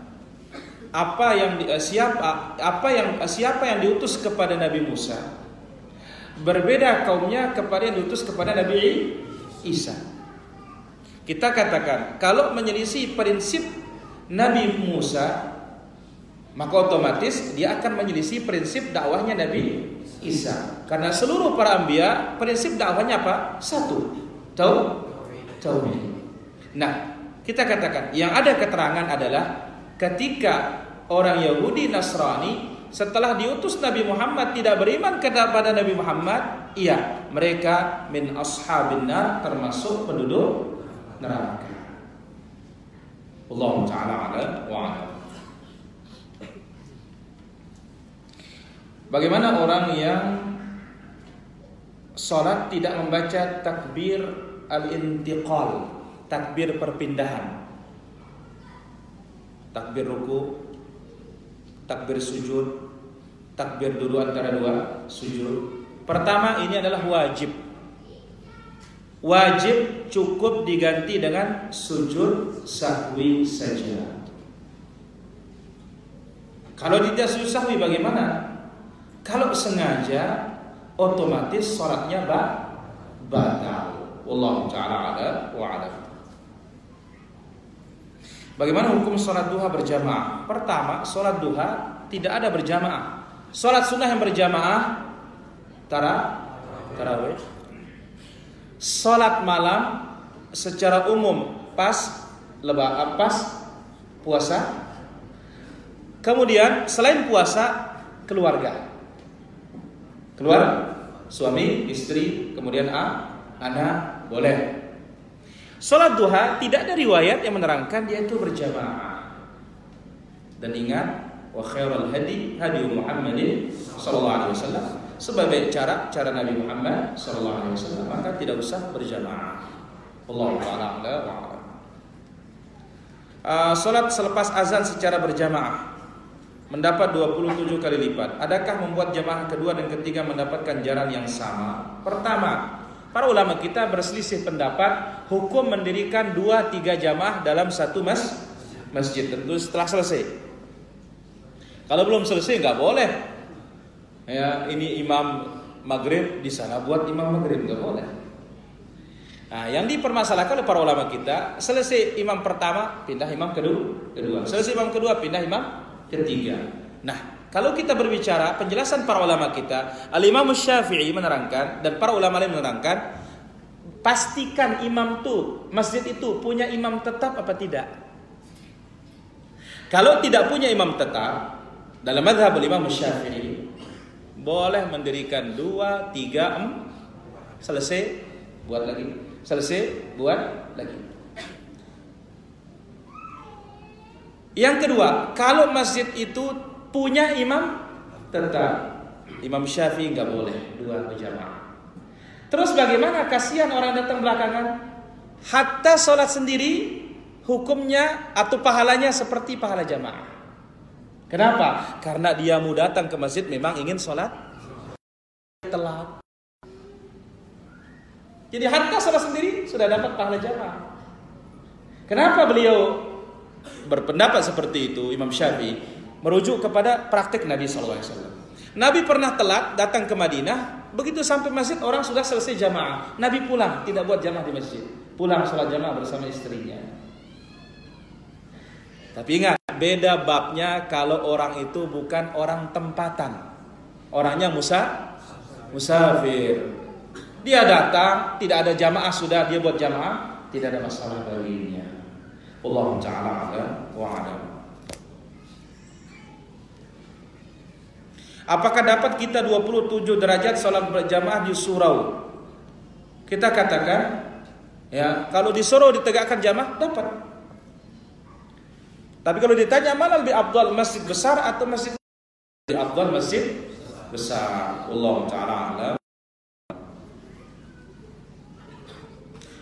apa yang di, siapa apa yang siapa yang diutus kepada Nabi Musa berbeda kaumnya kepada yang diutus kepada Nabi Isa. Kita katakan kalau menyelisih prinsip Nabi Musa maka otomatis dia akan menyelisih prinsip dakwahnya Nabi Isa. Karena seluruh para ambia prinsip dakwahnya apa? Satu. Tahu? Tauhid. Nah, kita katakan yang ada keterangan adalah ketika orang Yahudi Nasrani setelah diutus Nabi Muhammad tidak beriman kepada Nabi Muhammad, iya, mereka min ashabin nar termasuk penduduk neraka. Allah taala ala Bagaimana orang yang sholat tidak membaca takbir al-intiqal, takbir perpindahan, takbir ruku, takbir sujud, takbir dulu antara dua sujud. Pertama ini adalah wajib. Wajib cukup diganti dengan sujud sahwi saja. Kalau tidak sujud sahwi bagaimana? Kalau sengaja otomatis sholatnya ba batal. Wallahu taala ada wa ada. Bagaimana hukum sholat duha berjamaah? Pertama, sholat duha tidak ada berjamaah. Sholat sunnah yang berjamaah tara tarawih. Sholat malam secara umum pas lebah pas puasa. Kemudian selain puasa keluarga keluar suami, istri, kemudian a, anak, boleh. Sholat duha tidak ada riwayat yang menerangkan dia itu berjamaah. Dan ingat, wa khairul hadi hadi Muhammadin sallallahu alaihi wasallam sebagai cara cara Nabi Muhammad sallallahu alaihi wasallam maka tidak usah berjamaah. Allah taala wa uh, Salat selepas azan secara berjamaah mendapat 27 kali lipat. Adakah membuat jamaah kedua dan ketiga mendapatkan jalan yang sama? Pertama, para ulama kita berselisih pendapat hukum mendirikan dua tiga jamaah dalam satu mas masjid tentu setelah selesai. Kalau belum selesai nggak boleh ya ini imam maghrib di sana buat imam maghrib nggak boleh. Nah, yang dipermasalahkan oleh para ulama kita, selesai imam pertama pindah imam kedua, kedua. Selesai imam kedua pindah imam ketiga. Nah, kalau kita berbicara penjelasan para ulama kita, Al-Imam Syafi'i menerangkan dan para ulama lain menerangkan pastikan imam tuh masjid itu punya imam tetap apa tidak. Kalau tidak punya imam tetap, dalam madhab Imam Syafi'i boleh mendirikan dua, tiga, em, selesai, buat lagi, selesai, buat lagi. Yang kedua, kalau masjid itu punya imam tetap, Imam Syafi'i nggak boleh dua berjamaah. Terus bagaimana kasihan orang datang belakangan? Hatta sholat sendiri hukumnya atau pahalanya seperti pahala jamaah. Kenapa? Karena dia mau datang ke masjid memang ingin sholat telat. Jadi hatta sholat sendiri sudah dapat pahala jamaah. Kenapa beliau berpendapat seperti itu Imam Syafi'i merujuk kepada praktik Nabi SAW. Nabi pernah telat datang ke Madinah, begitu sampai masjid orang sudah selesai jamaah. Nabi pulang, tidak buat jamaah di masjid. Pulang sholat jamaah bersama istrinya. Tapi ingat, beda babnya kalau orang itu bukan orang tempatan. Orangnya musa, musafir. Dia datang, tidak ada jamaah sudah dia buat jamaah, tidak ada masalah baginya. Allah taala ala wa. Apakah dapat kita 27 derajat salat berjamaah di surau? Kita katakan ya, kalau di surau ditegakkan jamaah dapat. Tapi kalau ditanya mana lebih abdul masjid besar atau masjid lebih abdul masjid besar. Allah taala alam.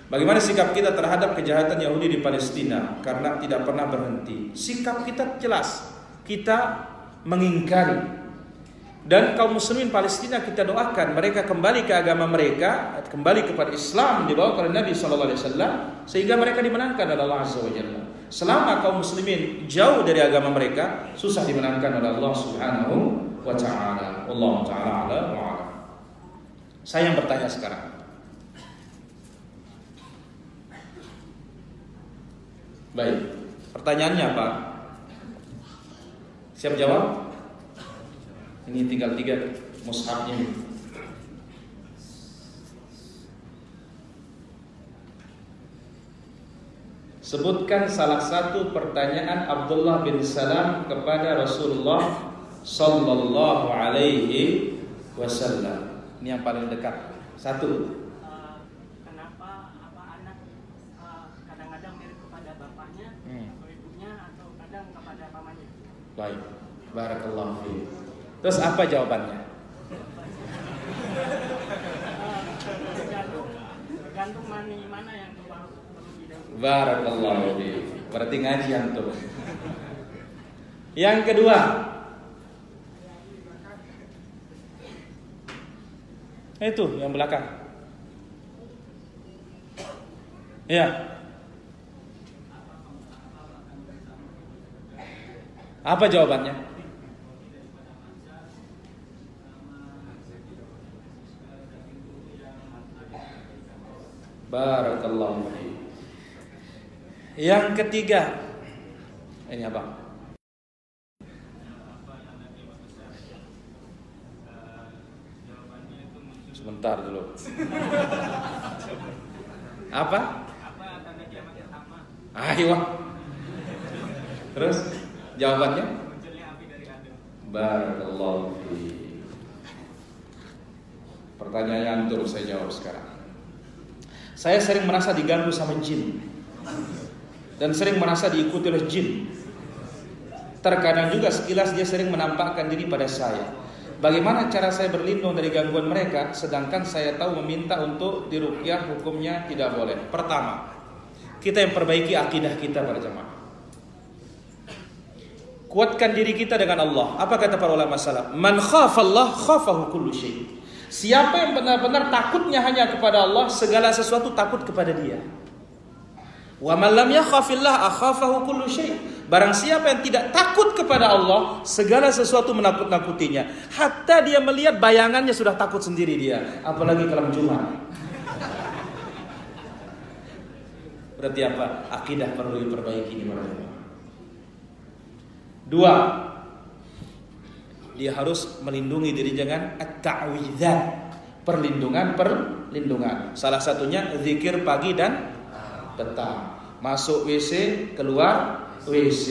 Bagaimana sikap kita terhadap kejahatan Yahudi di Palestina karena tidak pernah berhenti? Sikap kita jelas. Kita mengingkari dan kaum muslimin Palestina kita doakan mereka kembali ke agama mereka, kembali kepada Islam dibawa oleh Nabi sallallahu alaihi wasallam sehingga mereka dimenangkan oleh Allah Azza wa Jalla. Selama kaum muslimin jauh dari agama mereka, susah dimenangkan oleh Allah Subhanahu wa taala. Allah taala ala. Saya yang bertanya sekarang. Baik. Pertanyaannya apa? Siap jawab? Ini tinggal tiga mushafnya. Sebutkan salah satu pertanyaan Abdullah bin Salam kepada Rasulullah Sallallahu Alaihi Wasallam. Ini yang paling dekat. Satu. kenapa apa anak uh, kadang-kadang mirip kepada bapaknya Hmm. atau ibunya atau kadang Baik. Barakallahu fiik. Terus apa jawabannya? Tergantung tergantung mani mana yang keluar terlebih dahulu Barakallahu fiik. Berarti ngaji antum. Yang kedua. Itu yang belakang. Ya. Apa jawabannya? Barakallahu. Yang ketiga. Ini apa? Sebentar dulu. Apa? Ayo. Terus jawabannya? Barakallahu. Pertanyaan antum saya jawab sekarang. Saya sering merasa diganggu sama jin dan sering merasa diikuti oleh jin. Terkadang juga sekilas dia sering menampakkan diri pada saya. Bagaimana cara saya berlindung dari gangguan mereka sedangkan saya tahu meminta untuk dirukyah hukumnya tidak boleh. Pertama, kita yang perbaiki akidah kita pada jemaah. Kuatkan diri kita dengan Allah. Apa kata para ulama salaf? Man khafallah khafahu kullu syai. Siapa yang benar-benar takutnya hanya kepada Allah, segala sesuatu takut kepada Dia. Wa man lam yakhafillah akhafahu kullu syai. Barang siapa yang tidak takut kepada Allah, segala sesuatu menakut-nakutinya. Hatta dia melihat bayangannya sudah takut sendiri dia, apalagi kalau Jumat. Berarti apa? Akidah perlu diperbaiki di mana Dua, dia harus melindungi diri jangan at-ta'widzat, perlindungan perlindungan. Salah satunya zikir pagi dan petang. Masuk WC, keluar WC.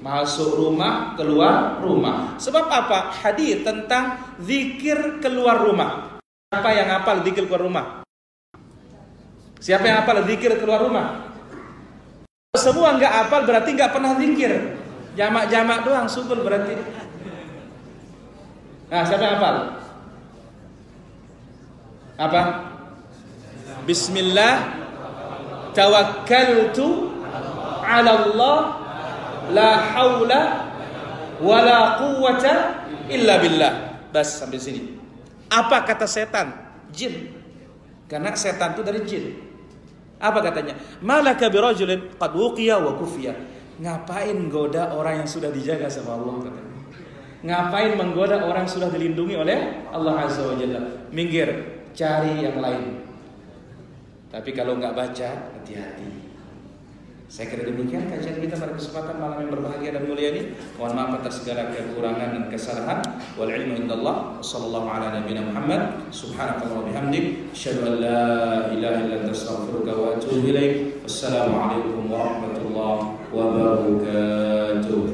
Masuk rumah, keluar rumah. Sebab apa? Hadir tentang zikir keluar rumah. Siapa yang hafal zikir keluar rumah? Siapa yang hafal zikir keluar rumah? Semua nggak hafal berarti nggak pernah zikir. Jamak-jamak doang subul berarti. Nah, siapa yang hafal? Apa? Bismillah tawakkaltu ala Allah la haula wala quwwata illa billah. Bas sampai sini. Apa kata setan? Jin. Karena setan itu dari jin. Apa katanya? Malaka birajulin qad wuqiya wa kufiya. Ngapain goda orang yang sudah dijaga sama Allah katanya. Ngapain menggoda orang yang sudah dilindungi oleh Allah Azza wa Jalla? Minggir, cari yang lain. Tapi kalau nggak baca, hati-hati. Saya kira demikian kajian kita pada kesempatan malam yang berbahagia dan mulia ini. Mohon maaf atas segala kekurangan dan kesalahan. Wal ilmu indallah. Sallallahu ala nabiyina Muhammad. Subhanakallah wa bihamdik. Asyhadu an la ilaha illa anta wa atubu ilaik. Wassalamualaikum warahmatullahi wabarakatuh.